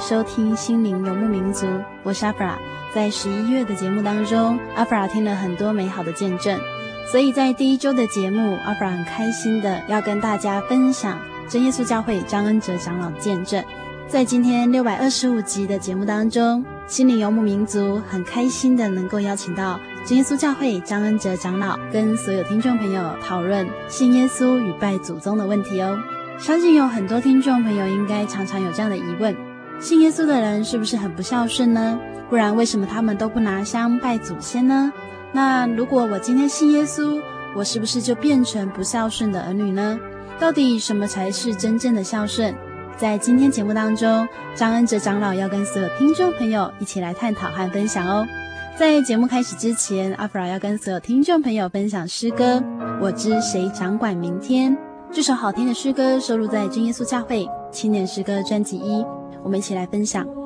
收听《心灵游牧民族》，我是阿弗拉。在十一月的节目当中，阿弗拉听了很多美好的见证，所以在第一周的节目，阿弗拉很开心的要跟大家分享真耶稣教会张恩哲长老的见证。在今天六百二十五集的节目当中，《心灵游牧民族》很开心的能够邀请到真耶稣教会张恩哲长老，跟所有听众朋友讨论信耶稣与拜祖宗的问题哦。相信有很多听众朋友应该常常有这样的疑问。信耶稣的人是不是很不孝顺呢？不然为什么他们都不拿香拜祖先呢？那如果我今天信耶稣，我是不是就变成不孝顺的儿女呢？到底什么才是真正的孝顺？在今天节目当中，张恩哲长老要跟所有听众朋友一起来探讨和分享哦。在节目开始之前，阿弗拉要跟所有听众朋友分享诗歌《我知谁掌管明天》这首好听的诗歌，收录在真耶稣教会青年诗歌专辑一。我们一起来分享。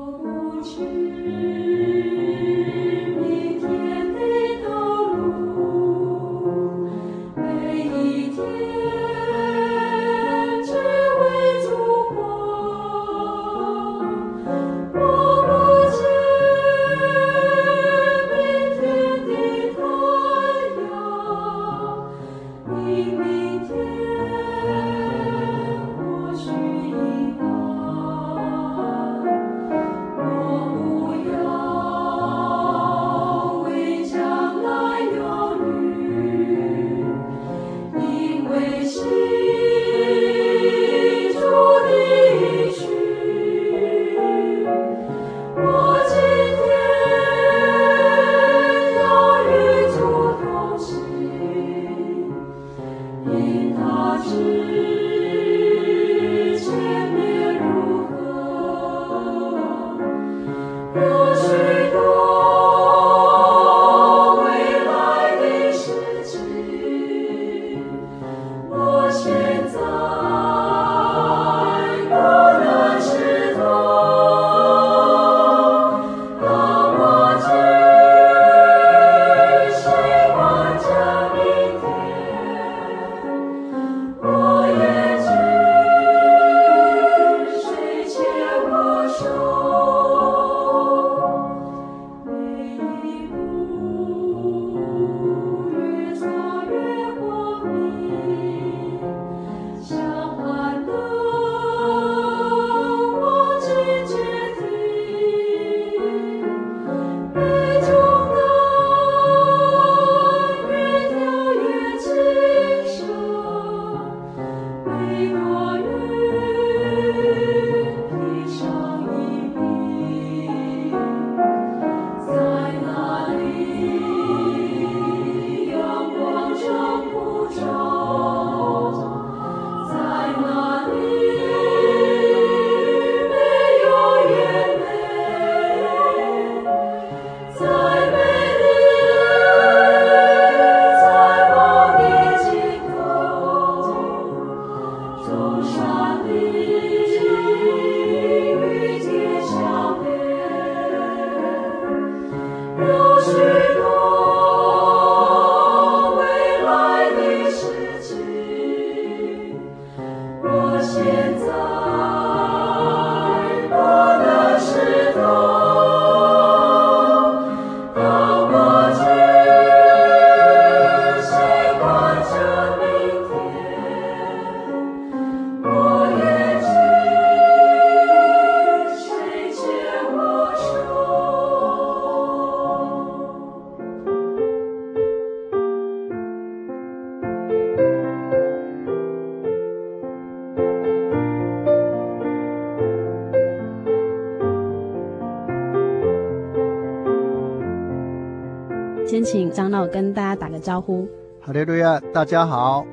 跟大家打个招呼。哈利路亚，大家好。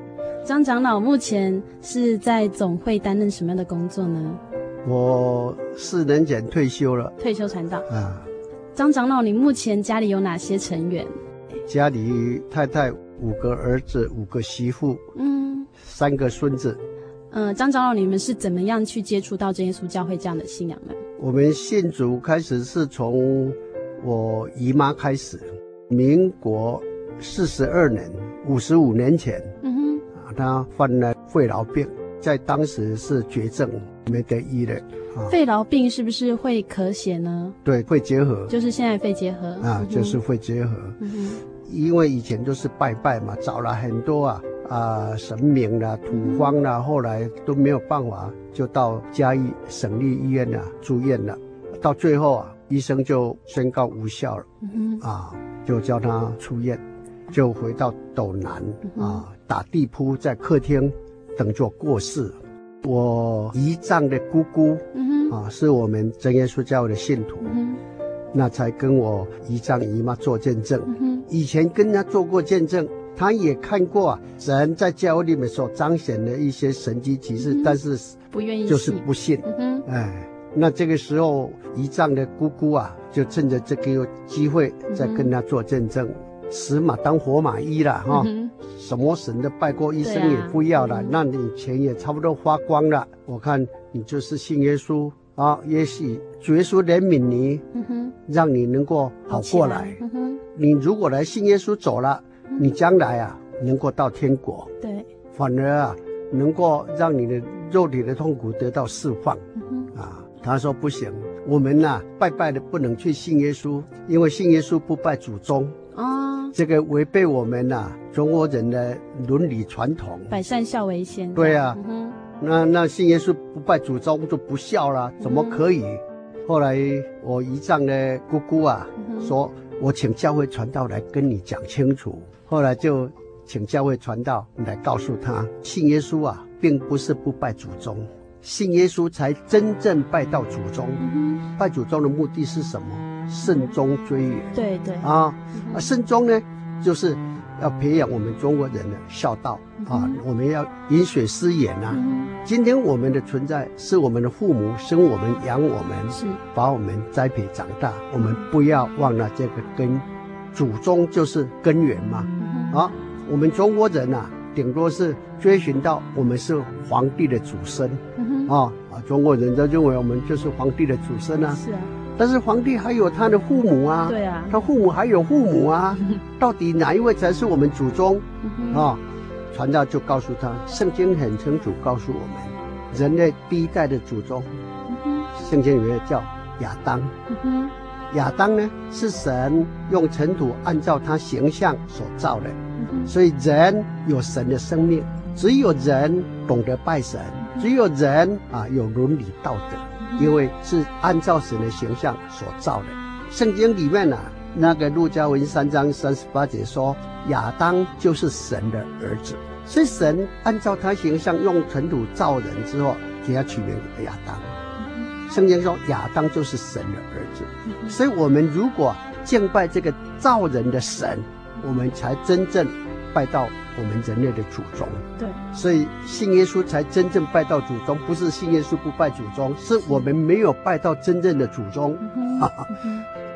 张长老目前是在总会担任什么样的工作呢？我四年前退休了，退休传道。啊，张长老，你目前家里有哪些成员？家里太太五个儿子，五个媳妇，嗯，三个孙子。嗯、呃，张长老，你们是怎么样去接触到真耶稣教会这样的信仰呢？我们信主开始是从我姨妈开始。民国四十二年，五十五年前，嗯哼，啊，他患了肺痨病，在当时是绝症，没得医的。啊，肺痨病是不是会咳血呢？对，肺结核，就是现在肺结核。啊，就是肺结核。嗯哼，因为以前都是拜拜嘛，找了很多啊啊神明啦、土方啦，后来都没有办法，就到嘉义省立医院啊住院了，到最后啊。医生就宣告无效了，嗯、啊，就叫他出院，就回到斗南、嗯、啊，打地铺在客厅等着过世。我姨丈的姑姑，嗯、啊，是我们真耶稣教会的信徒，嗯、那才跟我姨丈姨妈做见证、嗯。以前跟他做过见证，他也看过啊，神在教会里面所彰显的一些神迹奇事，嗯、但是不愿意，就是不信，嗯、哎。那这个时候，姨丈的姑姑啊，就趁着这个机会，再跟他做见证，死、嗯、马当活马医了哈、嗯，什么神都拜过，医生也不要了、啊，那你钱也差不多花光了。我看你就是信耶稣啊，也许主耶稣怜悯你、嗯，让你能够好过来。嗯、你如果来信耶稣走了，嗯、你将来啊能够到天国，对，反而啊能够让你的肉体的痛苦得到释放。嗯他说不行，我们呐、啊、拜拜的不能去信耶稣，因为信耶稣不拜祖宗这个违背我们呐、啊、中国人的伦理传统。百善孝为先。对啊，嗯、那那信耶稣不拜祖宗就不孝了，怎么可以？嗯、后来我姨丈的姑姑啊、嗯、说，我请教会传道来跟你讲清楚。后来就请教会传道来告诉他，信耶稣啊，并不是不拜祖宗。信耶稣才真正拜到祖宗，嗯、拜祖宗的目的是什么？慎终追远。对对啊，啊，慎终呢，就是要培养我们中国人的孝道、嗯、啊，我们要饮水思源呐、啊嗯。今天我们的存在是我们的父母生我们养我们，是把我们栽培长大，我们不要忘了这个根，祖宗就是根源嘛。嗯、啊，我们中国人呐、啊。顶多是追寻到我们是皇帝的祖孙，嗯、啊啊！中国人都认为我们就是皇帝的祖孙啊。是啊。但是皇帝还有他的父母啊。对啊。他父母还有父母啊。嗯、到底哪一位才是我们祖宗？嗯、啊！传道就告诉他，圣经很清楚告诉我们，人类第一代的祖宗，嗯、圣经里面叫亚当。嗯、亚当呢，是神用尘土按照他形象所造的。所以人有神的生命，只有人懂得拜神，只有人啊有伦理道德，因为是按照神的形象所造的。圣经里面啊，那个路加文三章三十八节说，亚当就是神的儿子，所以神按照他形象用尘土造人之后，给他取名亚当。圣经说亚当就是神的儿子，所以我们如果敬拜这个造人的神，我们才真正拜到我们人类的祖宗。对，所以信耶稣才真正拜到祖宗，不是信耶稣不拜祖宗，是我们没有拜到真正的祖宗。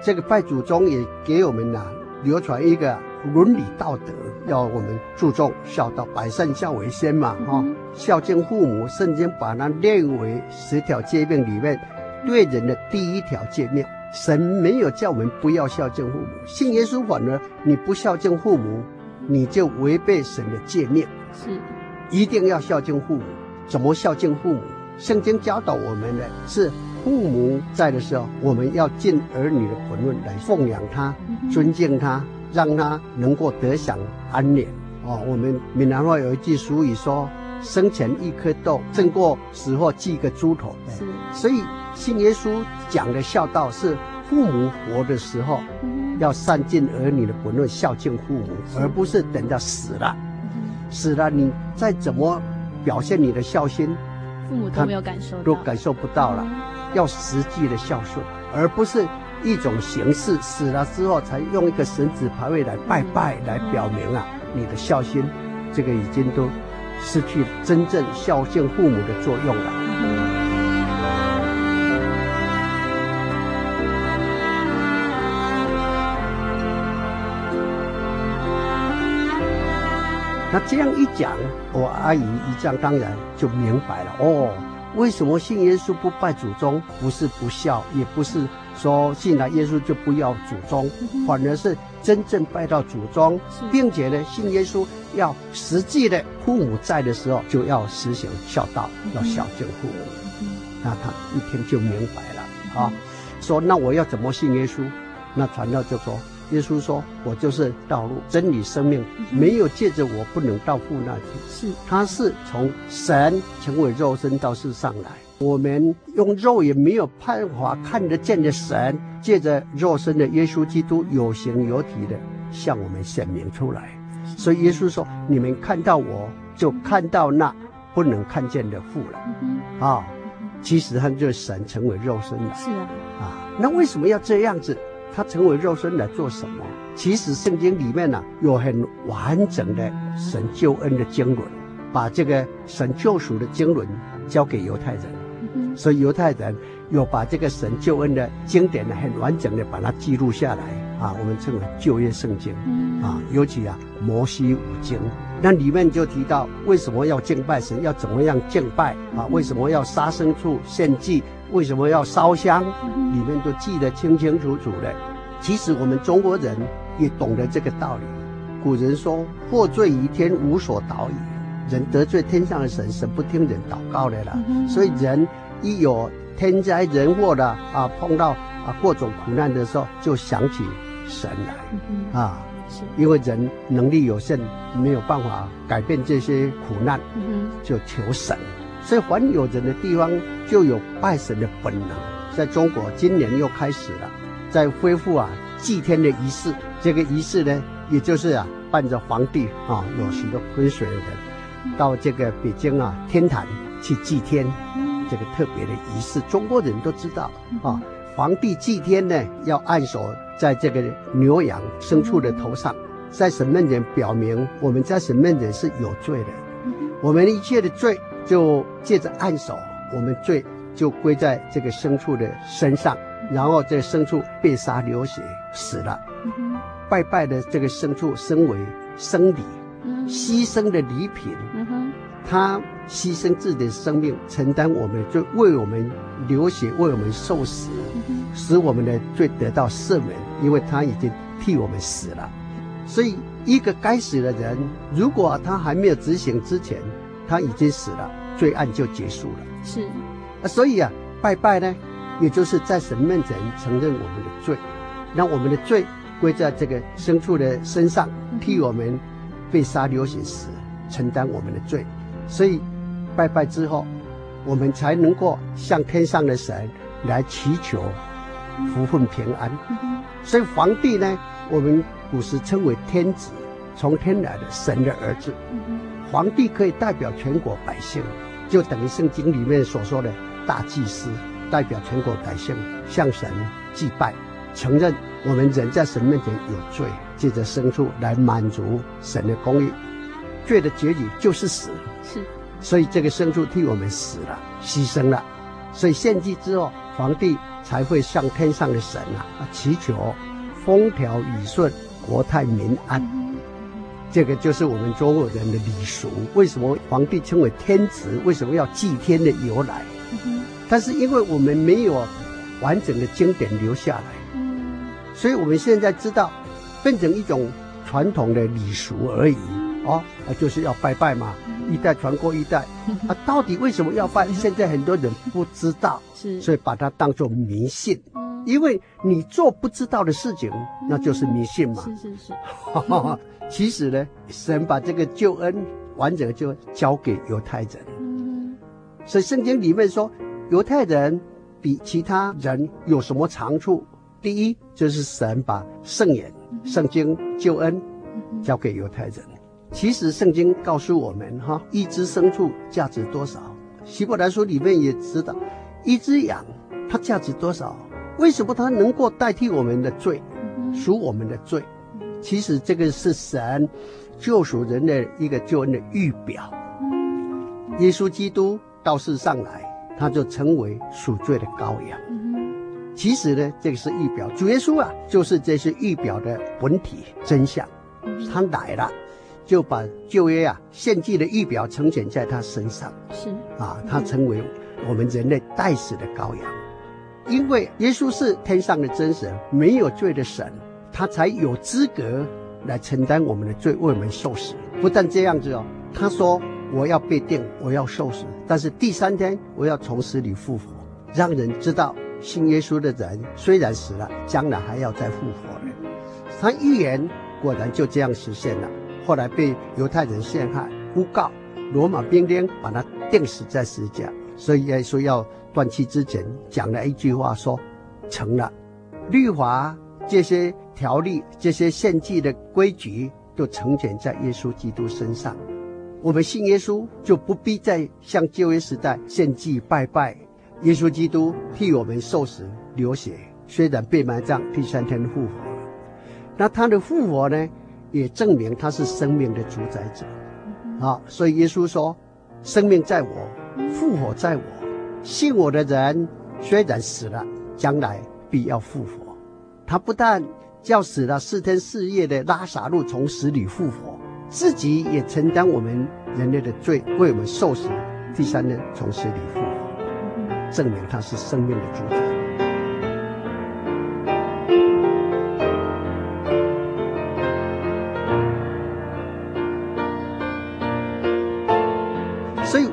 这个拜祖宗也给我们呐、啊、流传一个伦理道德，要我们注重孝道，百善孝为先嘛。哈、嗯，孝敬父母，圣经把它列为十条诫命里面对人的第一条诫命。神没有叫我们不要孝敬父母，信耶稣反而你不孝敬父母，你就违背神的诫命。是，一定要孝敬父母。怎么孝敬父母？圣经教导我们的是，父母在的时候，我们要尽儿女的本分来奉养他、尊敬他，让他能够得享安宁。哦，我们闽南话有一句俗语说：“生前一颗豆，胜过死后几个猪头。”是，所以信耶稣讲的孝道是父母活的时候，要善尽儿女的本分，孝敬父母，而不是等到死了，死了你再怎么表现你的孝心，父母都没有感受，都感受不到了。要实际的孝顺，而不是一种形式，死了之后才用一个神子牌位来拜拜，来表明啊。你的孝心，这个已经都失去真正孝敬父母的作用了。那这样一讲，我阿姨一讲当然就明白了哦。为什么信耶稣不拜祖宗？不是不孝，也不是说信了耶稣就不要祖宗，反而是真正拜到祖宗，并且呢，信耶稣要实际的父母在的时候就要实行孝道，要孝敬父母。那他一听就明白了啊，说那我要怎么信耶稣？那传道就说。耶稣说：“我就是道路、真理、生命，没有借着我不能到父那里。是，他是从神成为肉身到世上来。我们用肉也没有办法看得见的神，借着肉身的耶稣基督有形有体的向我们显明出来。所以耶稣说：你们看到我就看到那不能看见的父了。啊，其实他就是神成为肉身了。是啊，啊，那为什么要这样子？”他成为肉身来做什么？其实圣经里面呢、啊，有很完整的神救恩的经纶，把这个神救赎的经纶交给犹太人，所以犹太人有把这个神救恩的经典呢，很完整的把它记录下来啊，我们称为旧约圣经啊，尤其啊摩西五经，那里面就提到为什么要敬拜神，要怎么样敬拜啊？为什么要杀牲畜献祭？为什么要烧香？里面都记得清清楚楚的。其实我们中国人也懂得这个道理。古人说：“祸罪于天，无所祷也。”人得罪天上的神，神不听人祷告的了。所以人一有天灾人祸的啊，碰到啊各种苦难的时候，就想起神来啊。因为人能力有限，没有办法改变这些苦难，就求神。所以，凡有人的地方就有拜神的本能。在中国，今年又开始了，在恢复啊祭天的仪式。这个仪式呢，也就是啊伴着皇帝啊，有许多分水的人到这个北京啊天坛去祭天，这个特别的仪式，中国人都知道啊。皇帝祭天呢，要按手在这个牛羊牲畜的头上，在神面前表明我们在神面前是有罪的，我们一切的罪。就借着按手，我们罪就归在这个牲畜的身上，然后这个牲畜被杀流血死了。嗯、拜拜的这个牲畜身为生礼，嗯、牺牲的礼品。嗯、他牺牲自己的生命，承担我们的罪，为我们流血，为我们受死，嗯、使我们的罪得到赦免，因为他已经替我们死了。所以，一个该死的人，如果他还没有执行之前，他已经死了，罪案就结束了。是，啊，所以啊，拜拜呢，也就是在神面前承认我们的罪，让我们的罪归在这个牲畜的身上，替我们被杀流血时，承担我们的罪。所以，拜拜之后，我们才能够向天上的神来祈求福分平安。所以，皇帝呢，我们古时称为天子，从天来的神的儿子。皇帝可以代表全国百姓，就等于圣经里面所说的大祭司，代表全国百姓向神祭拜，承认我们人在神面前有罪，借着牲畜来满足神的公义。罪的结局就是死，是，所以这个牲畜替我们死了，牺牲了，所以献祭之后，皇帝才会向天上的神啊祈求风调雨顺，国泰民安。嗯这个就是我们中国人的礼俗。为什么皇帝称为天子？为什么要祭天的由来？但是因为我们没有完整的经典留下来。嗯，所以我们现在知道，变成一种传统的礼俗而已。哦，啊，就是要拜拜嘛，一代传过一代。啊，到底为什么要拜？现在很多人不知道，是，所以把它当作迷信。因为你做不知道的事情，那就是迷信嘛。是是是。其实呢，神把这个救恩完整的就交给犹太人。嗯。所以圣经里面说，犹太人比其他人有什么长处？第一就是神把圣言、圣经、救恩交给犹太人。其实圣经告诉我们，哈，一只牲畜价值多少？希伯来书里面也知道，一只羊它价值多少？为什么它能够代替我们的罪，赎我们的罪？其实这个是神救赎人的一个救恩的预表。耶稣基督到世上来，他就成为赎罪的羔羊。其实呢，这个是预表，主耶稣啊，就是这些预表的本体真相。他来了，就把旧约啊献祭的预表呈现在他身上。是啊，他成为我们人类代死的羔羊。因为耶稣是天上的真神，没有罪的神，他才有资格来承担我们的罪，为我们受死。不但这样子哦，他说我要被钉，我要受死，但是第三天我要从死里复活，让人知道信耶稣的人虽然死了，将来还要再复活的。他预言果然就这样实现了。后来被犹太人陷害、诬告，罗马兵丁把他钉死在十字架。所以耶稣要断气之前讲了一句话说：“成了。”律法这些条例、这些献祭的规矩都成全在耶稣基督身上。我们信耶稣就不必再像旧约时代献祭拜拜。耶稣基督替我们受死流血，虽然被埋葬，第三天复活了。那他的复活呢，也证明他是生命的主宰者。啊，所以耶稣说：“生命在我。”复活在我，信我的人虽然死了，将来必要复活。他不但叫死了四天四夜的拉撒路从死里复活，自己也承担我们人类的罪，为我们受死，第三天从死里复活，证明他是生命的主宰。所以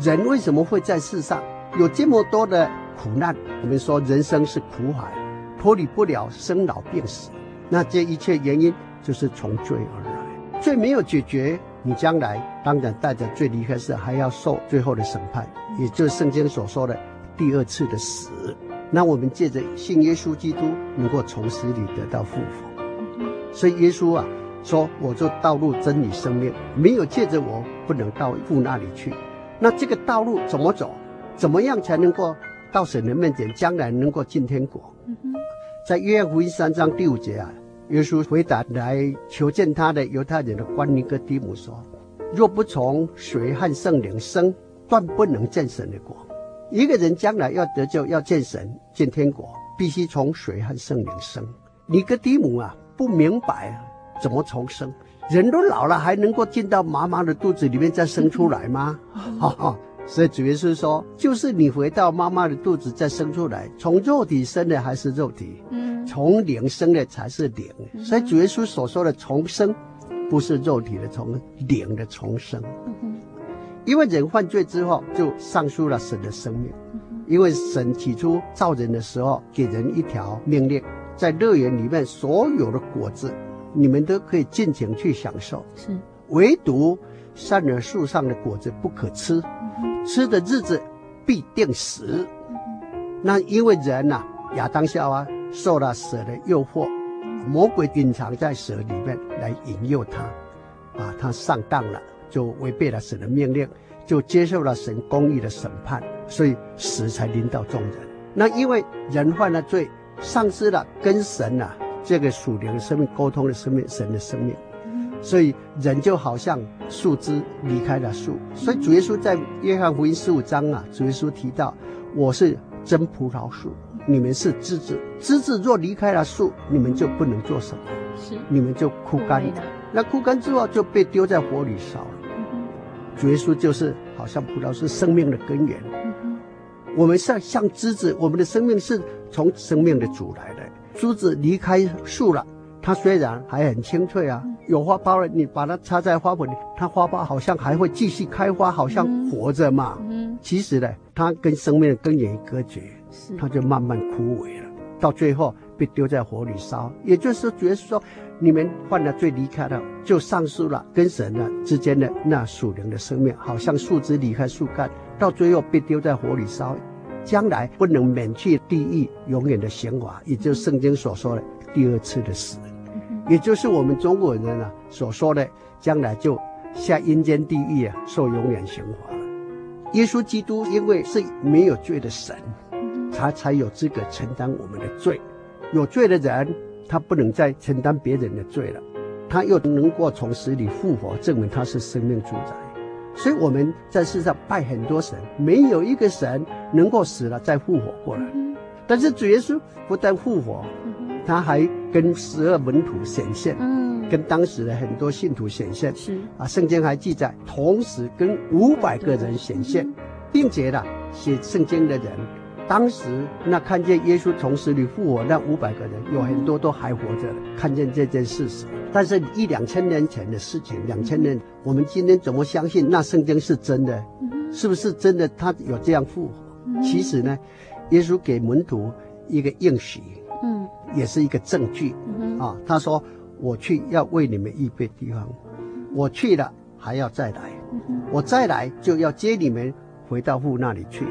人为什么会在世上有这么多的苦难？我们说人生是苦海，脱离不了生老病死。那这一切原因就是从罪而来。罪没有解决，你将来当然带着罪离开世，还要受最后的审判，也就是圣经所说的第二次的死。那我们借着信耶稣基督，能够从死里得到复活。所以耶稣啊说：“我就道路、真理、生命，没有借着我，不能到父那里去。”那这个道路怎么走？怎么样才能够到神的面前，将来能够进天国？在约翰福音三章第五节啊，耶稣回答来求见他的犹太人的官尼哥底母说：“若不从水和圣灵生，断不能见神的国。一个人将来要得救，要见神、见天国，必须从水和圣灵生。尼哥底母啊，不明白怎么重生。”人都老了，还能够进到妈妈的肚子里面再生出来吗？哈哈，所以主耶稣说，就是你回到妈妈的肚子再生出来，从肉体生的还是肉体，嗯，从灵生的才是灵。所以主耶稣所说的重生，不是肉体的重，灵的重生。因为人犯罪之后就丧失了神的生命，因为神起初造人的时候给人一条命令，在乐园里面所有的果子。你们都可以尽情去享受，是，唯独善恶树上的果子不可吃，嗯、吃的日子必定死。那因为人呐、亚当夏娃受了蛇的诱惑，魔鬼隐藏在蛇里面来引诱他，啊，他上当了，就违背了神的命令，就接受了神公义的审判，所以死才临到众人。那因为人犯了罪，丧失了跟神呐、这个属灵的生命沟通的生命，神的生命，所以人就好像树枝离开了树。所以主耶稣在约翰福音十五章啊，主耶稣提到：“我是真葡萄树，你们是枝子。枝子若离开了树，你们就不能做什么，是你们就枯干。那枯干之后就被丢在火里烧了。主耶稣就是好像葡萄是生命的根源。我们像像枝子，我们的生命是从生命的主来的。枝子离开树了，它虽然还很清脆啊，有花苞了，你把它插在花盆里，它花苞好像还会继续开花，好像活着嘛。嗯，其实呢，它跟生命的根源隔绝，它就慢慢枯萎了，到最后被丢在火里烧。也就是说，主耶稣说，你们犯了罪离开了，就丧失了跟神呢之间的那属灵的生命，好像树枝离开树干，到最后被丢在火里烧。将来不能免去地狱永远的刑罚，也就是圣经所说的第二次的死，也就是我们中国人啊所说的，将来就下阴间地狱啊，受永远刑罚了。耶稣基督因为是没有罪的神，他才有资格承担我们的罪。有罪的人，他不能再承担别人的罪了，他又能够从死里复活，证明他是生命主宰。所以我们在世上拜很多神，没有一个神能够死了再复活过来。但是主耶稣不但复活，他还跟十二门徒显现，嗯跟当时的很多信徒显现。是啊，圣经还记载，同时跟五百个人显现，并且呢，写圣经的人。当时那看见耶稣从死里复活那五百个人，有很多都还活着，看见这件事实。但是一两千年前的事情，两千年，我们今天怎么相信那圣经是真的？是不是真的？他有这样复活？其实呢，耶稣给门徒一个应许，嗯，也是一个证据，啊，他说：“我去要为你们预备地方，我去了还要再来，我再来就要接你们回到父那里去。”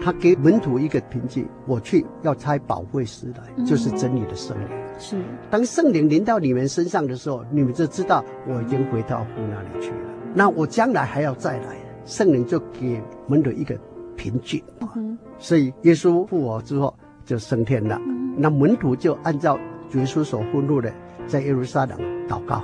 他给门徒一个凭据，我去要差保惠师来，嗯、就是真理的圣灵。是，当圣灵临到你们身上的时候，你们就知道我已经回到父那里去了。那我将来还要再来，圣灵就给门徒一个凭据。嗯、所以耶稣复活之后就升天了。嗯、那门徒就按照主耶稣所吩咐的，在耶路撒冷祷告。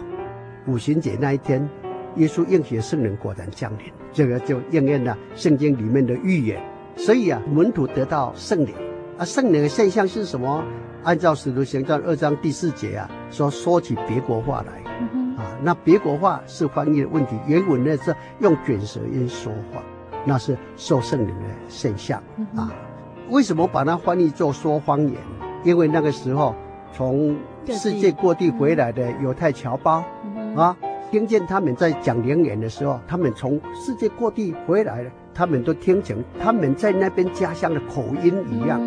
五旬节那一天，耶稣应许圣灵果然降临，这个就应验了圣经里面的预言。所以啊，门徒得到圣灵，啊，圣灵的现象是什么？按照使徒行传二章第四节啊，说说起别国话来，嗯、啊，那别国话是翻译的问题，原文呢是用卷舌音说话，那是受圣灵的现象、嗯、啊。为什么把它翻译做说方言？因为那个时候从世界各地回来的犹太侨胞、嗯、啊，听见他们在讲灵言的时候，他们从世界各地回来了。他们都听成他们在那边家乡的口音一样，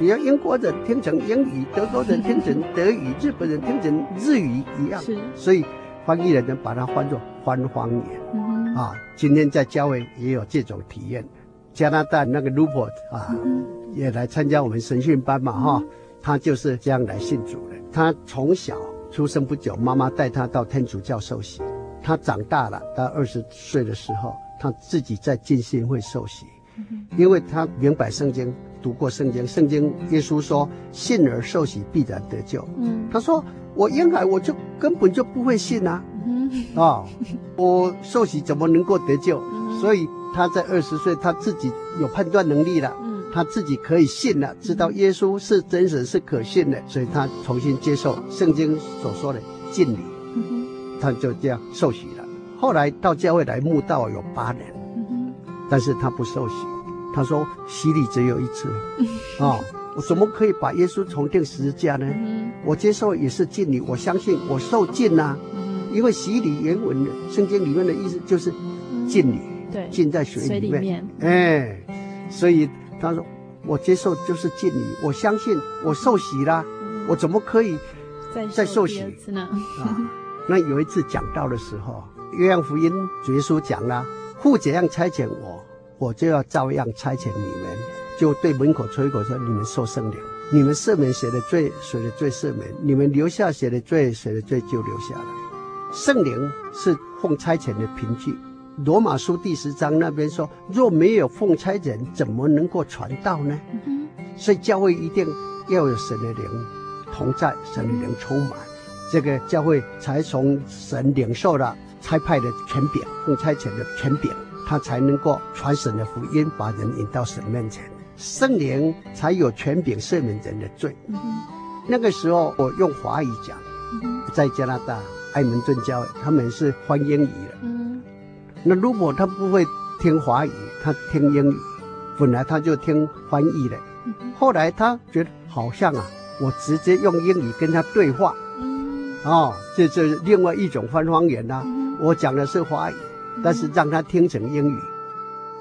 比如英国人听成英语，德国人听成德语，日本人听成日语一样。是，所以翻译的人把它翻作翻方言。嗯、啊，今天在教会也有这种体验。加拿大那个 Rupert 啊，嗯、也来参加我们神训班嘛，哈、嗯，他就是这样来信主的。他从小出生不久，妈妈带他到天主教受洗。他长大了，到二十岁的时候。他自己在浸信会受洗，因为他明白圣经，读过圣经。圣经耶稣说：“信而受洗必然得救。”嗯，他说：“我婴孩我就根本就不会信啊，啊、哦，我受洗怎么能够得救？所以他在二十岁，他自己有判断能力了，他自己可以信了，知道耶稣是真神是可信的，所以他重新接受圣经所说的敬礼，他就这样受洗了。”后来到教会来慕道有八年，但是他不受洗。他说洗礼只有一次，啊、哦，我怎么可以把耶稣重定十字架呢？我接受也是敬礼，我相信我受浸呐，因为洗礼原文的圣经里面的意思就是敬礼，对，浸在水，里面。哎，所以他说我接受就是敬礼，我相信我受洗啦，我怎么可以再受洗呢？啊，那有一次讲到的时候。约翰福音主耶稣讲了，父怎样差遣我，我就要照样差遣你们。就对门口吹口说：“你们受圣灵，你们赦免谁的罪，谁的罪赦免；你们留下谁的罪，谁的罪就留下了。”圣灵是奉差遣的凭据。罗马书第十章那边说：“若没有奉差遣，怎么能够传道呢？”所以教会一定要有神的灵同在，神的灵充满，这个教会才从神领受了。差派的权柄，奉差遣的权柄，他才能够传神的福音，把人引到神面前。圣灵才有权柄赦免人的罪。嗯、那个时候，我用华语讲，嗯、在加拿大埃蒙顿教会，他们是欢英语那如果他不会听华语，他听英语，本来他就听翻译的，后来他觉得好像啊，我直接用英语跟他对话，哦，这是另外一种翻方言呐、啊。我讲的是华语，但是让他听成英语。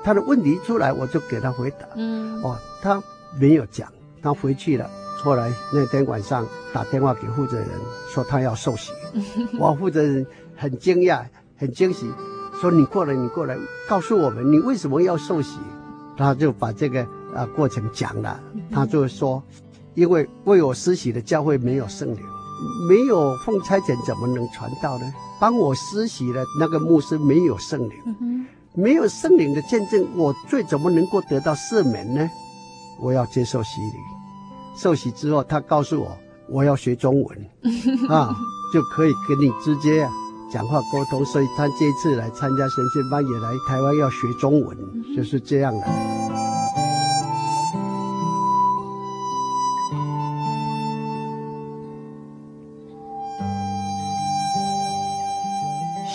他的问题出来，我就给他回答。嗯，哦，他没有讲，他回去了。后来那天晚上打电话给负责人，说他要受洗。我负责人很惊讶，很惊喜，说你过来，你过来，告诉我们你为什么要受洗。他就把这个啊过程讲了。他就说，因为为我施洗的教会没有圣灵，没有奉差遣，怎么能传道呢？帮我施洗的那个牧师没有圣灵。没有圣灵的见证，我最怎么能够得到赦免呢？我要接受洗礼，受洗之后，他告诉我，我要学中文，啊，就可以跟你直接啊讲话沟通。所以他这一次来参加神仙班，也来台湾要学中文，就是这样的。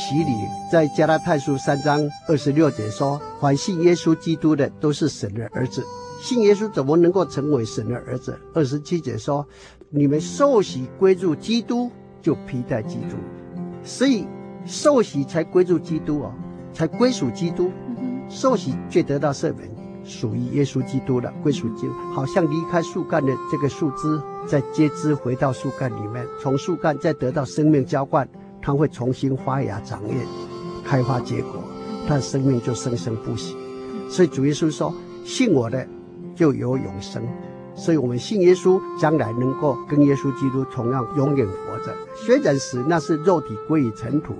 洗礼在加拉太书三章二十六节说：“凡信耶稣基督的，都是神的儿子。信耶稣怎么能够成为神的儿子？”二十七节说：“你们受洗归入基督，就披戴基督。所以受洗才归入基督哦，才归属基督。受洗却得到赦免，属于耶稣基督的归属基督，好像离开树干的这个树枝，再接枝回到树干里面，从树干再得到生命浇灌。”它会重新发芽、长叶、开花结果，它的生命就生生不息。所以主耶稣说：“信我的，就有永生。”所以，我们信耶稣，将来能够跟耶稣基督同样永远活着。虽然死，那是肉体归于尘土。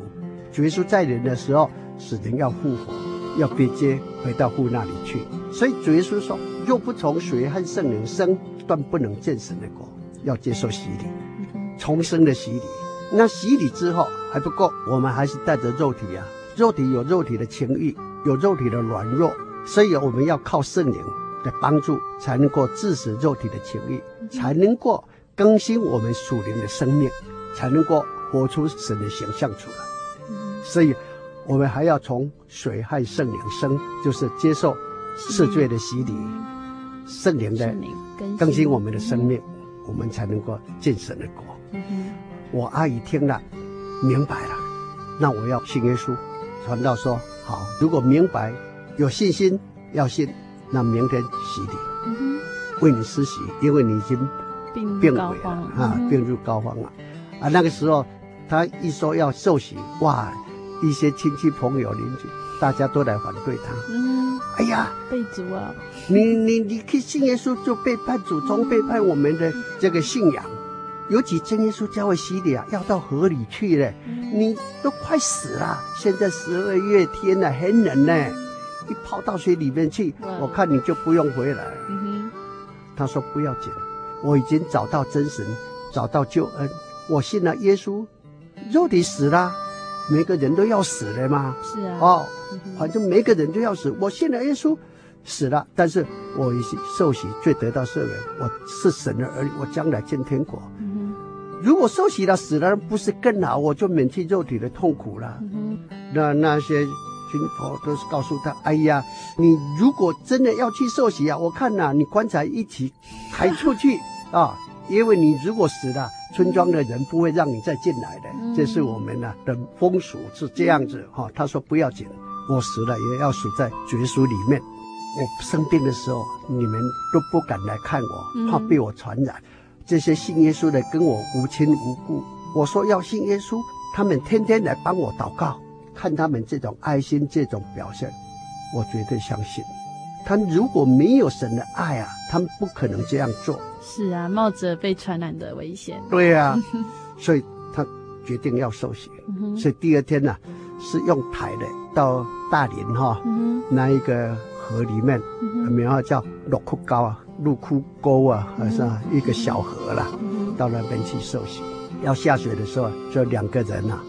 主耶稣在人的时候，死人要复活，要被接回到父那里去。所以，主耶稣说：“若不从水和圣灵生，断不能见神的国。”要接受洗礼，重生的洗礼。那洗礼之后还不够，我们还是带着肉体啊，肉体有肉体的情欲，有肉体的软弱，所以我们要靠圣灵的帮助，才能够致死肉体的情欲，才能够更新我们属灵的生命，才能够活出神的形象出来。所以，我们还要从水和圣灵生，就是接受世罪的洗礼，圣灵的更新我们的生命，我们才能够进神的国。我阿姨听了，明白了，那我要信耶稣。传道说好，如果明白，有信心要信，那明天洗礼，嗯、哼为你施洗，因为你已经病危了啊，病入膏肓了。啊，那个时候他一说要受洗，哇，一些亲戚朋友邻居大家都来反对他。嗯，哎呀，被主啊，你你你可以信耶稣就背叛祖宗，背叛我们的这个信仰。尤其真耶稣教会洗礼啊，要到河里去嘞，你都快死了。现在十二月天了，很冷呢，一泡到水里面去，我看你就不用回来。他说不要紧，我已经找到真神，找到救恩，我信了耶稣，肉体死了，每个人都要死的嘛。是啊。哦，反正每个人都要死，我信了耶稣，死了，但是我已经受洗，罪得到赦免，我是神的儿女，我将来进天国。如果受洗了死了，不是更好？我就免去肉体的痛苦了。嗯、那那些亲婆都是告诉他：“哎呀，你如果真的要去受洗啊，我看呐、啊，你棺材一起抬出去啊，因为你如果死了，村庄的人不会让你再进来的。嗯、这是我们的的风俗是这样子哈。嗯”他说：“不要紧，我死了也要死在绝书里面。我生病的时候，你们都不敢来看我，怕被我传染。嗯”这些信耶稣的跟我无亲无故，我说要信耶稣，他们天天来帮我祷告，看他们这种爱心、这种表现，我绝对相信。他如果没有神的爱啊，他们不可能这样做。是啊，冒着被传染的危险。对啊，所以他决定要受洗。所以第二天呢、啊，是用抬的到大林哈，那一个河里面，名号叫鹿窟高啊。鹿窟沟啊，还是一个小河啦，到那边去受洗。要下水的时候，就两个人呐、啊，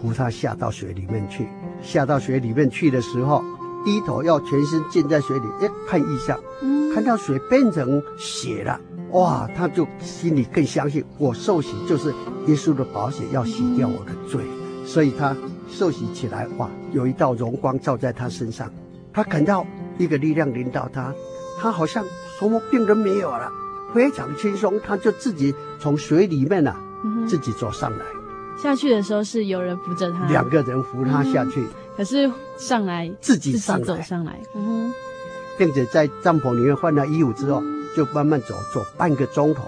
扶他下到水里面去。下到水里面去的时候，低头要全身浸在水里，一看一下，看到水变成血了，哇，他就心里更相信，我受洗就是耶稣的宝血要洗掉我的罪，所以他受洗起来，哇，有一道荣光照在他身上，他感到一个力量领导他，他好像什么病都没有了，非常轻松，他就自己从水里面啊，嗯、自己走上来。下去的时候是有人扶着他，两个人扶他下去，嗯、可是上来自己上来。走上来，嗯哼，并且在帐篷里面换了衣服之后，就慢慢走，走半个钟头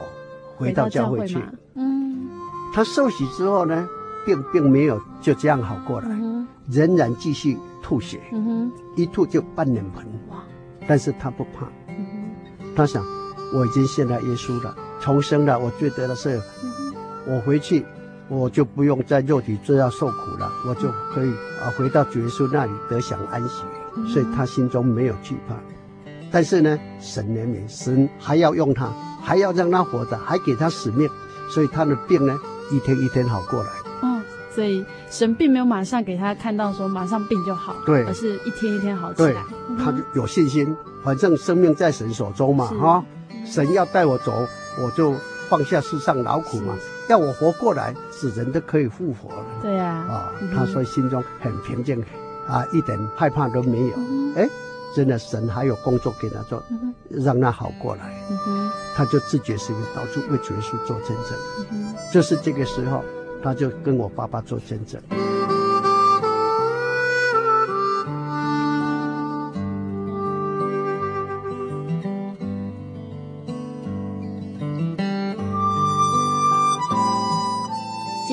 回到教会去。会嗯，他受洗之后呢，并并没有就这样好过来，嗯、仍然继续吐血，嗯哼，一吐就半脸盆，哇！但是他不怕，嗯哼，他想我已经信了耶稣了，重生了，我觉得的是，嗯、哼。我回去。我就不用在肉体这样受苦了，我就可以啊回到主耶稣那里得享安息，所以他心中没有惧怕。但是呢，神怜悯，神还要用他，还要让他活着，还给他使命，所以他的病呢一天一天好过来。哦，所以神并没有马上给他看到说马上病就好，对，而是一天一天好起来。对，他就有信心，反正生命在神手中嘛，哈，神要带我走，我就。放下世上劳苦嘛，要我活过来，死人都可以复活了。对呀，啊，他说心中很平静，啊，一点害怕都没有。哎，真的，神还有工作给他做，让他好过来。他就自觉是到处为主耶稣做见证。就是这个时候，他就跟我爸爸做见证。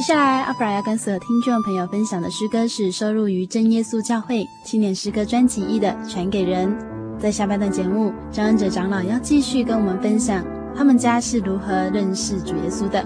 接下来，阿布拉要跟所有听众朋友分享的诗歌是收录于真耶稣教会青年诗歌专辑一的《传给人》。在下半段节目，张恩哲长老要继续跟我们分享他们家是如何认识主耶稣的。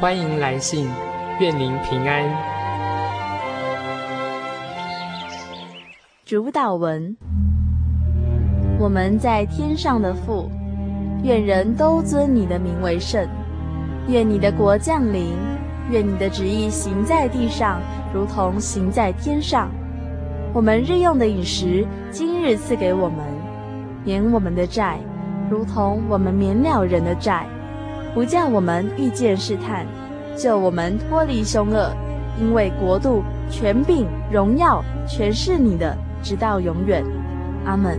欢迎来信，愿您平安。主祷文：我们在天上的父，愿人都尊你的名为圣。愿你的国降临。愿你的旨意行在地上，如同行在天上。我们日用的饮食，今日赐给我们，免我们的债，如同我们免了人的债，不叫我们遇见试探，救我们脱离凶恶。因为国度、权柄、荣耀，全是你的，直到永远。阿门。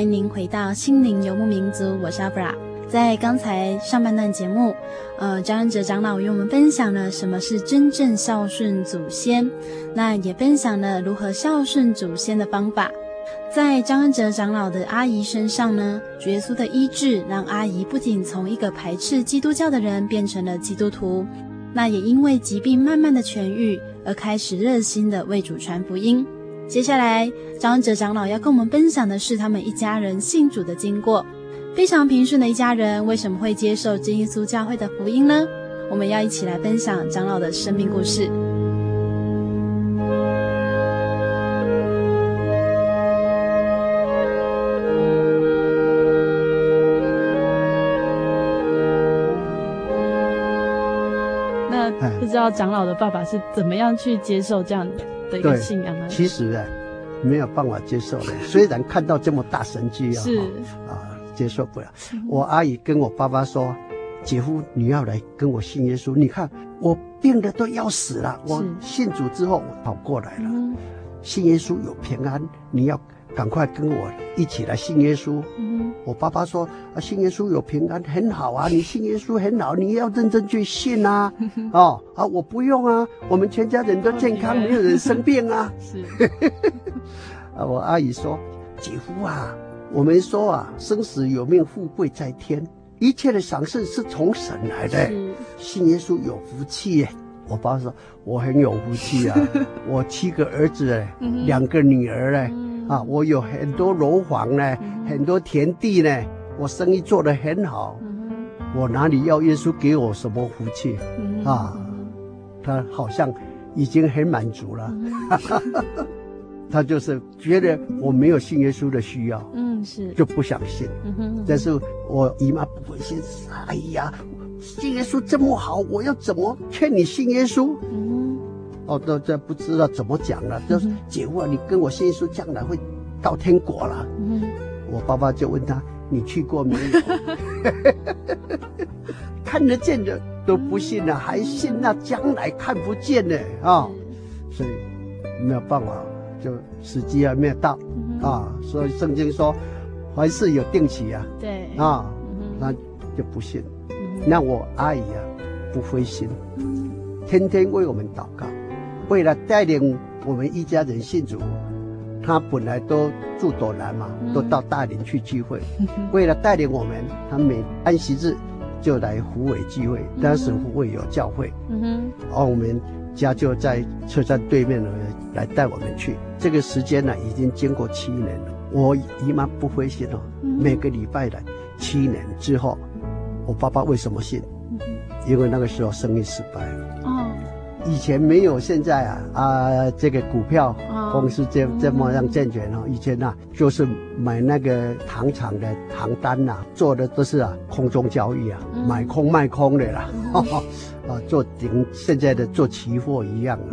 欢迎您回到心灵游牧民族，我是阿布拉。在刚才上半段节目，呃，张恩哲长老与我们分享了什么是真正孝顺祖先，那也分享了如何孝顺祖先的方法。在张恩哲长老的阿姨身上呢，主耶稣的医治让阿姨不仅从一个排斥基督教的人变成了基督徒，那也因为疾病慢慢的痊愈而开始热心的为主传福音。接下来，张恩哲长老要跟我们分享的是他们一家人信主的经过。非常平顺的一家人，为什么会接受真耶稣教会的福音呢？我们要一起来分享长老的生命故事。那不知道长老的爸爸是怎么样去接受这样的？的一个信仰呢？其实啊，没有办法接受的。虽然看到这么大神迹啊，是啊，接受不了。我阿姨跟我爸爸说：“姐夫，你要来跟我信耶稣。你看我病的都要死了，我信主之后我跑过来了，信耶稣有平安。你要。”赶快跟我一起来信耶稣。嗯、我爸爸说：“啊，信耶稣有平安，很好啊！你信耶稣很好，你要认真去信啊！哦，啊，我不用啊，我们全家人都健康，没有人生病啊。”是。啊，我阿姨说：“姐夫啊，我们说啊，生死有命，富贵在天，一切的赏赐是从神来的。信耶稣有福气耶。”我爸说：“我很有福气啊，我七个儿子哎，两个女儿哎。嗯”啊，我有很多楼房呢，嗯、很多田地呢，我生意做得很好，嗯、我哪里要耶稣给我什么福气？嗯、啊，他好像已经很满足了，嗯、他就是觉得我没有信耶稣的需要，嗯，是。就不想信。但是我姨妈不会信，哎呀，信耶稣这么好，我要怎么劝你信耶稣？嗯哦，都这不知道怎么讲了，就是姐夫啊，你跟我信耶稣，将来会到天国了。嗯，我爸爸就问他：“你去过没有？” 看得见的都不信了，还信那将来看不见呢啊？所以没有办法，就时机还没有到啊。所以圣经说，凡事有定期啊。对啊，那就不信。那我阿姨啊，不灰心，天天为我们祷告。为了带领我们一家人信主，他本来都住斗南嘛，都到大林去聚会。为了带领我们，他每安息日就来湖尾聚会。当时湖尾有教会，嗯哼，而我们家就在车站对面呢，来带我们去。这个时间呢，已经经过七年了。我姨妈不灰心哦，每个礼拜来。七年之后，我爸爸为什么信？因为那个时候生意失败。以前没有现在啊啊这个股票公司这这么样健全哦。以前呐、啊，就是买那个糖厂的糖单呐、啊，做的都是啊空中交易啊，买空卖空的啦，啊 做顶现在的做期货一样啊，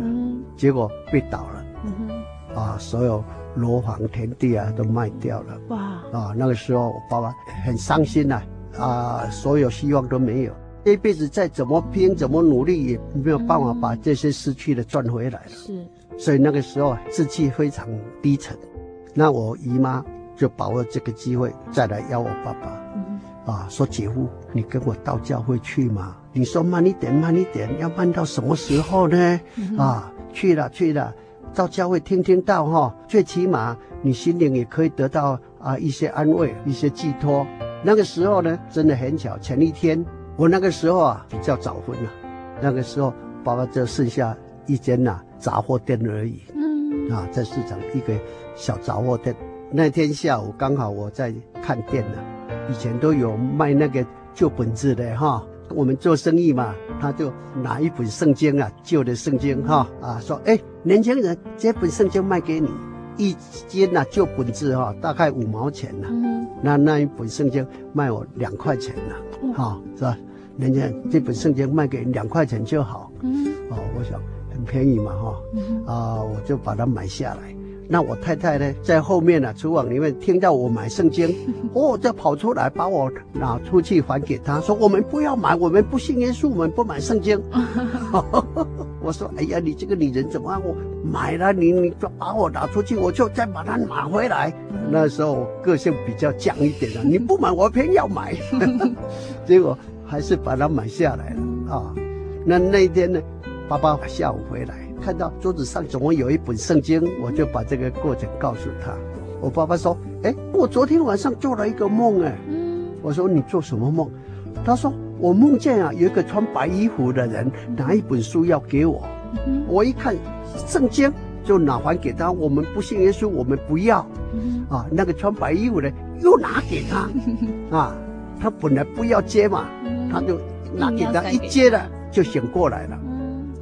结果被倒了，啊所有楼房田地啊都卖掉了，哇。啊那个时候我爸爸很伤心呐，啊所有希望都没有。这辈子再怎么拼，怎么努力，也没有办法把这些失去的赚回来了。是，所以那个时候志气非常低沉。那我姨妈就把握这个机会，再来邀我爸爸，嗯、啊，说姐夫，你跟我到教会去嘛？你说慢一点，慢一点，要慢到什么时候呢？嗯、啊，去了去了，到教会听听到哈，最起码你心灵也可以得到啊一些安慰，一些寄托。那个时候呢，真的很巧，前一天。我那个时候啊比较早婚了，那个时候爸爸就剩下一间呐杂货店而已。嗯，啊，在市场一个小杂货店。那天下午刚好我在看店呢，以前都有卖那个旧本子的哈。我们做生意嘛，他就拿一本圣经啊，旧的圣经哈啊，说哎，年轻人，这本圣经卖给你，一斤呐旧本子哈，大概五毛钱呢。嗯，那那一本圣经卖我两块钱呢，哈，是吧？人家这本圣经卖给你两块钱就好，嗯，哦，我想很便宜嘛，哈，啊，我就把它买下来。那我太太呢，在后面呢、啊，厨房里面听到我买圣经，哦，就跑出来把我拿出去还给他，说我们不要买，我们不信耶稣，我们不买圣经。我说，哎呀，你这个女人怎么样？我买了，你你就把我拿出去，我就再把它拿回来。那时候我个性比较犟一点的，你不买我偏要买，结果。还是把它买下来了啊！那那一天呢，爸爸下午回来，看到桌子上总共有一本圣经，我就把这个过程告诉他。我爸爸说：“哎，我昨天晚上做了一个梦，哎。”我说：“你做什么梦？”他说：“我梦见啊，有一个穿白衣服的人拿一本书要给我。我一看圣经，就拿还给他。我们不信耶稣，我们不要。啊，那个穿白衣服的又拿给他，啊，他本来不要接嘛。”他就拿给他一接了，就醒过来了，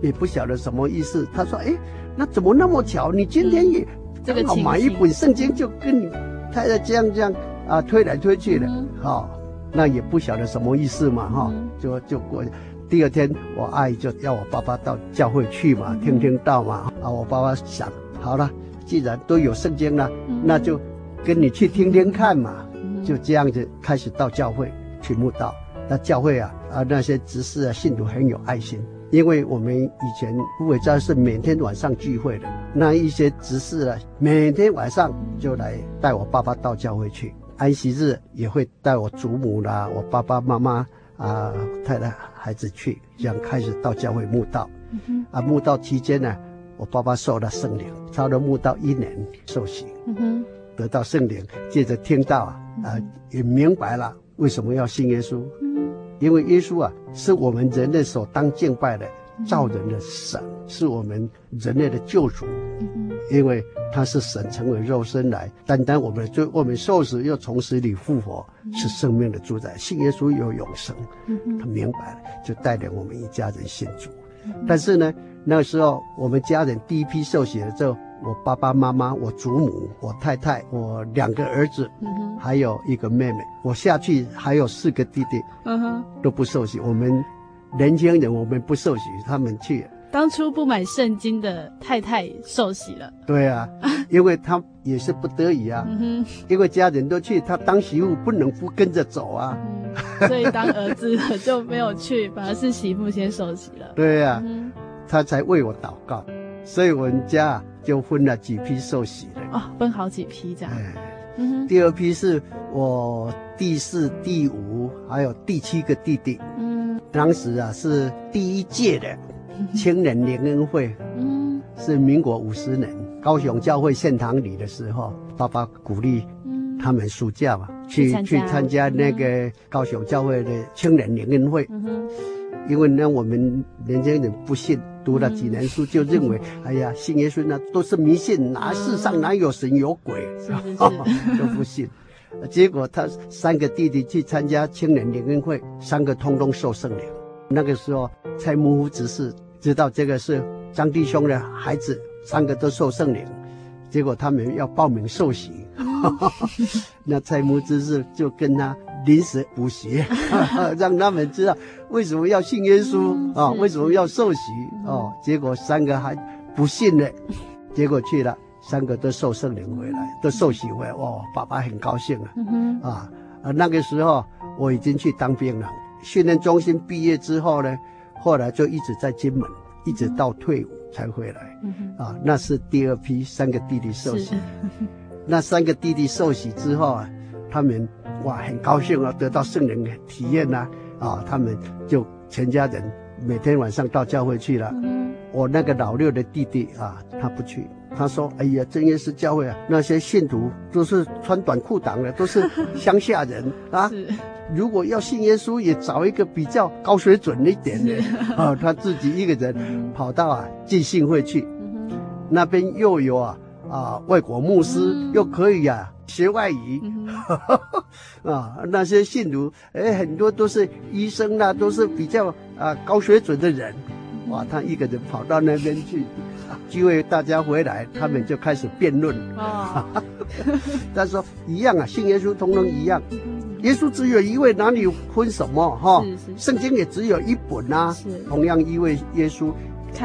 也不晓得什么意思。他说：“哎，那怎么那么巧？你今天也刚好买一本圣经，就跟你太太这样这样啊推来推去的，好，那也不晓得什么意思嘛，哈，就就过。第二天，我阿姨就要我爸爸到教会去嘛，听听到嘛。啊，我爸爸想，好了，既然都有圣经了，那就跟你去听听看嘛。就这样子开始到教会去慕道。那教会啊啊那些执事啊信徒很有爱心，因为我们以前护卫教是每天晚上聚会的，那一些执事啊每天晚上就来带我爸爸到教会去，安息日也会带我祖母啦、我爸爸妈妈啊、太太孩子去，这样开始到教会慕道。啊，慕道期间呢，我爸爸受了圣灵，超了慕道一年受洗，得到圣灵，接着听到啊啊也明白了为什么要信耶稣。因为耶稣啊，是我们人类所当敬拜的造人的神，是我们人类的救主。因为他是神成为肉身来担当我们的罪，我们受死又从死里复活，是生命的主宰。信耶稣有永生，他明白了，就带领我们一家人信主。但是呢，那个时候我们家人第一批受洗了之后。我爸爸妈妈、我祖母、我太太、我两个儿子，还有一个妹妹。我下去还有四个弟弟，嗯哼，都不受洗。我们年轻人，我们不受洗，他们去。当初不买圣经的太太受洗了。对啊，因为他也是不得已啊，因为家人都去，他当媳妇不能不跟着走啊，所以当儿子的就没有去，反而是媳妇先受洗了。对啊，他才为我祷告。所以我们家就分了几批受洗的哦，分好几批这样。嗯，第二批是我第四、第五还有第七个弟弟。嗯，当时啊是第一届的青年联恩会。嗯，是民国五十年高雄教会献堂礼的时候，爸爸鼓励他们暑假嘛去去参加那个高雄教会的青年联恩会。嗯哼，因为呢我们年轻人不信。读了几年书，就认为，哎呀，信耶稣那都是迷信，哪世上哪有神有鬼，都不信。结果他三个弟弟去参加青年联恩会，三个通通受圣灵。那个时候，蔡木夫只是知道这个是张弟兄的孩子，三个都受圣灵，结果他们要报名受洗，那蔡牧师是就跟他临时补习，让他们知道为什么要信耶稣啊、哦，为什么要受洗哦。结果三个还不信呢，结果去了，三个都受圣灵回来，都受洗回来，哇，爸爸很高兴啊，啊啊，那个时候我已经去当兵了，训练中心毕业之后呢。后来就一直在金门，一直到退伍才回来。嗯、啊，那是第二批三个弟弟受洗。那三个弟弟受洗之后啊，他们哇很高兴啊，得到圣灵的体验呐、啊。啊，他们就全家人每天晚上到教会去了。嗯、我那个老六的弟弟啊，他不去。他说：“哎呀，真耶稣教会啊，那些信徒都是穿短裤裆的，都是乡下人 啊。”如果要信耶稣，也找一个比较高水准一点的啊、哦，他自己一个人跑到啊浸信会去，那边又有啊啊外国牧师，又可以啊学外语，啊那些信徒哎很多都是医生啊，都是比较啊高水准的人，哇，他一个人跑到那边去，聚会大家回来，他们就开始辩论，哦、他说一样啊，信耶稣通通一样。耶稣只有一位，哪里分什么哈？圣经也只有一本啊。是。同样一位耶稣，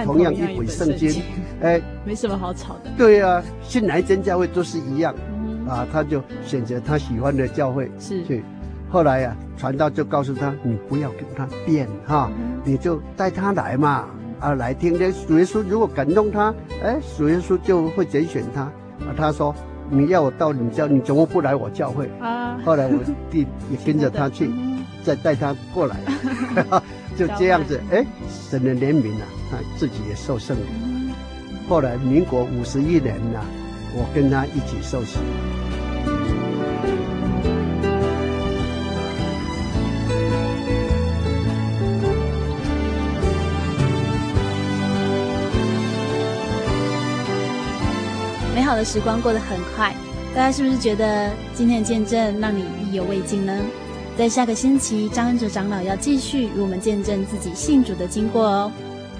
同样一本圣经，哎，没什么好吵的。对啊，信来真教会都是一样，嗯、啊，他就选择他喜欢的教会是去。后来呀、啊，传道就告诉他，你不要跟他辩哈，嗯、你就带他来嘛，啊，来听听主耶稣如果感动他，哎，主耶稣就会拣选他。啊，他说。你要我到你教，你怎么不来我教会？啊！后来我弟也跟着他去，再带他过来，就这样子。哎，神的怜悯啊，他自己也受圣灵。后来民国五十一年呐，我跟他一起受洗。美好的时光过得很快，大家是不是觉得今天的见证让你意犹未尽呢？在下个星期，张恩哲长老要继续与我们见证自己信主的经过哦。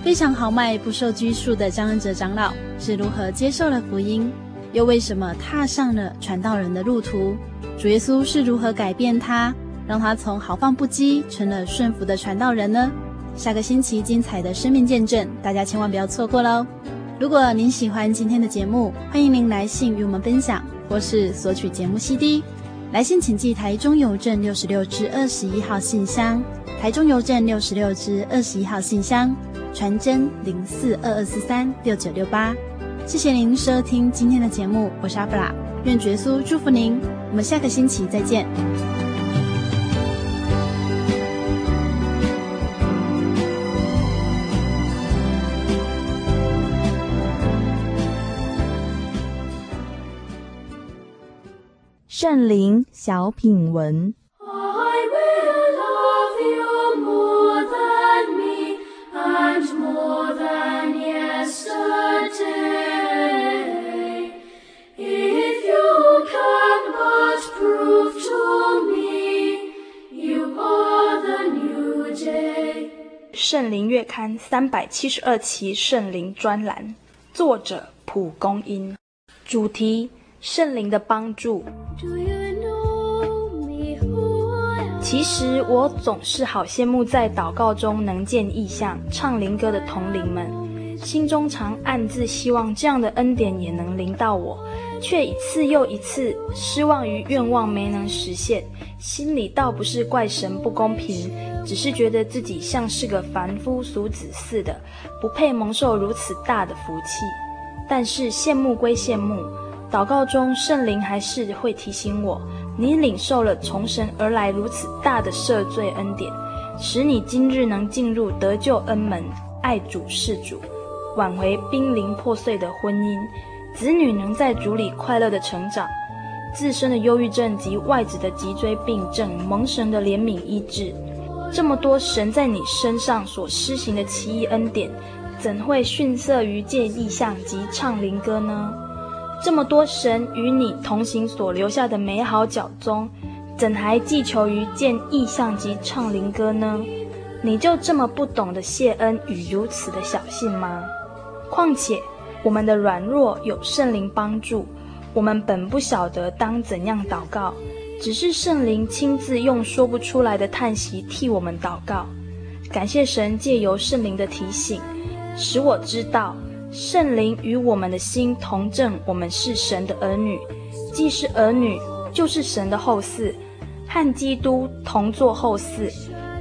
非常豪迈、不受拘束的张恩哲长老是如何接受了福音，又为什么踏上了传道人的路途？主耶稣是如何改变他，让他从豪放不羁成了顺服的传道人呢？下个星期精彩的生命见证，大家千万不要错过喽！如果您喜欢今天的节目，欢迎您来信与我们分享，或是索取节目 CD。来信请寄台中邮政六十六支二十一号信箱，台中邮政六十六支二十一号信箱，传真零四二二四三六九六八。谢谢您收听今天的节目，我是阿布拉，愿耶稣祝福您，我们下个星期再见。圣灵小品文。圣灵月刊三百七十二期圣灵专栏，作者蒲公英，主题。圣灵的帮助。其实我总是好羡慕在祷告中能见异象、唱灵歌的同龄们，心中常暗自希望这样的恩典也能临到我，却一次又一次失望于愿望没能实现。心里倒不是怪神不公平，只是觉得自己像是个凡夫俗子似的，不配蒙受如此大的福气。但是羡慕归羡慕。祷告中，圣灵还是会提醒我：你领受了从神而来如此大的赦罪恩典，使你今日能进入得救恩门，爱主事主，挽回濒临破碎的婚姻，子女能在主里快乐的成长，自身的忧郁症及外子的脊椎病症蒙神的怜悯医治。这么多神在你身上所施行的奇异恩典，怎会逊色于见异象及唱灵歌呢？这么多神与你同行所留下的美好脚踪，怎还寄求于见异象及唱灵歌呢？你就这么不懂得谢恩与如此的小信吗？况且我们的软弱有圣灵帮助，我们本不晓得当怎样祷告，只是圣灵亲自用说不出来的叹息替我们祷告。感谢神借由圣灵的提醒，使我知道圣灵与我们的心同证，我们是神的儿女，既是儿女，就是神的后嗣，和基督同作后嗣。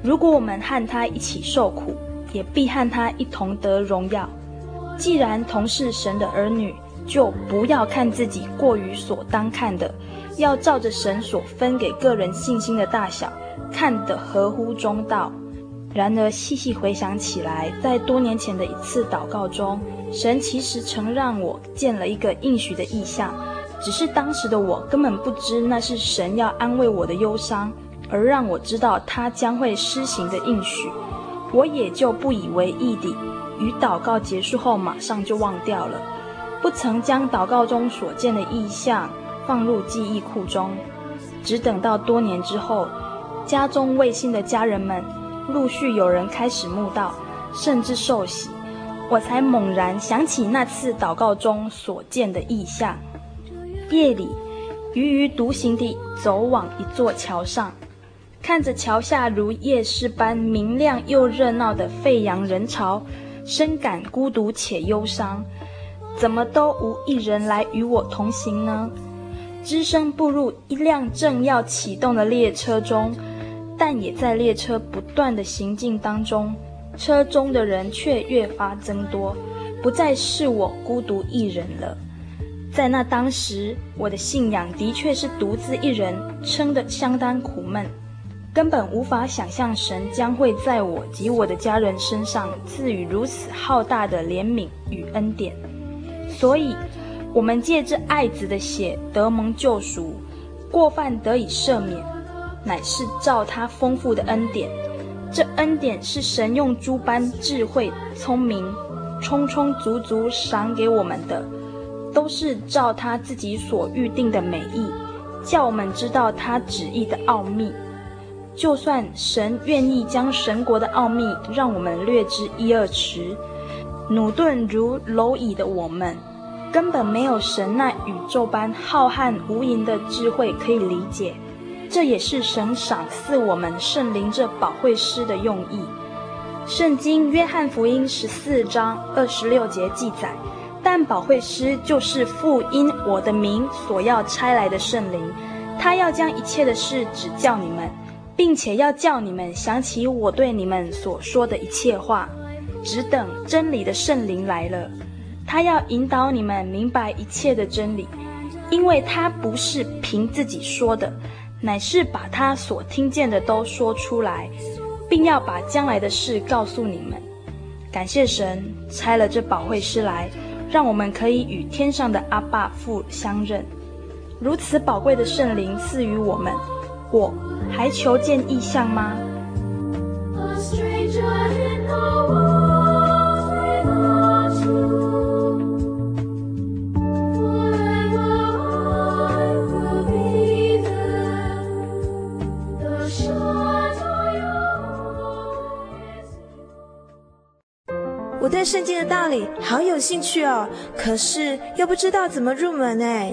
如果我们和他一起受苦，也必和他一同得荣耀。既然同是神的儿女，就不要看自己过于所当看的，要照着神所分给个人信心的大小，看得合乎中道。然而细细回想起来，在多年前的一次祷告中，神其实曾让我见了一个应许的异象，只是当时的我根本不知那是神要安慰我的忧伤。而让我知道他将会施行的应许，我也就不以为意地，与祷告结束后马上就忘掉了，不曾将祷告中所见的意象放入记忆库中，只等到多年之后，家中未信的家人们陆续有人开始慕道，甚至受洗，我才猛然想起那次祷告中所见的意象。夜里，余余独行地走往一座桥上。看着桥下如夜市般明亮又热闹的沸扬人潮，深感孤独且忧伤。怎么都无一人来与我同行呢？只身步入一辆正要启动的列车中，但也在列车不断的行进当中，车中的人却越发增多，不再是我孤独一人了。在那当时，我的信仰的确是独自一人，撑得相当苦闷。根本无法想象神将会在我及我的家人身上赐予如此浩大的怜悯与恩典，所以，我们借着爱子的血得蒙救赎，过犯得以赦免，乃是照他丰富的恩典。这恩典是神用诸般智慧、聪明，充充足足赏给我们的，都是照他自己所预定的美意，叫我们知道他旨意的奥秘。就算神愿意将神国的奥秘让我们略知一二词，駑钝如蝼蚁的我们，根本没有神那宇宙般浩瀚无垠的智慧可以理解。这也是神赏赐我们圣灵这保惠师的用意。圣经约翰福音十四章二十六节记载：但保惠师就是父因我的名所要差来的圣灵，他要将一切的事指教你们。并且要叫你们想起我对你们所说的一切话，只等真理的圣灵来了，他要引导你们明白一切的真理，因为他不是凭自己说的，乃是把他所听见的都说出来，并要把将来的事告诉你们。感谢神差了这保惠师来，让我们可以与天上的阿爸父相认。如此宝贵的圣灵赐予我们，我。还求见异象吗？我对圣经的道理好有兴趣哦，可是又不知道怎么入门哎。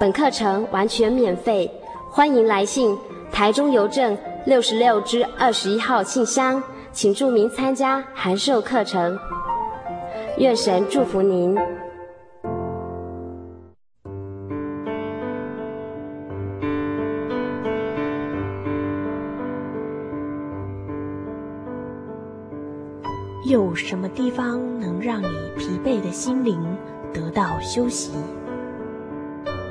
本课程完全免费，欢迎来信台中邮政六十六支二十一号信箱，请注明参加函授课程。愿神祝福您。有什么地方能让你疲惫的心灵得到休息？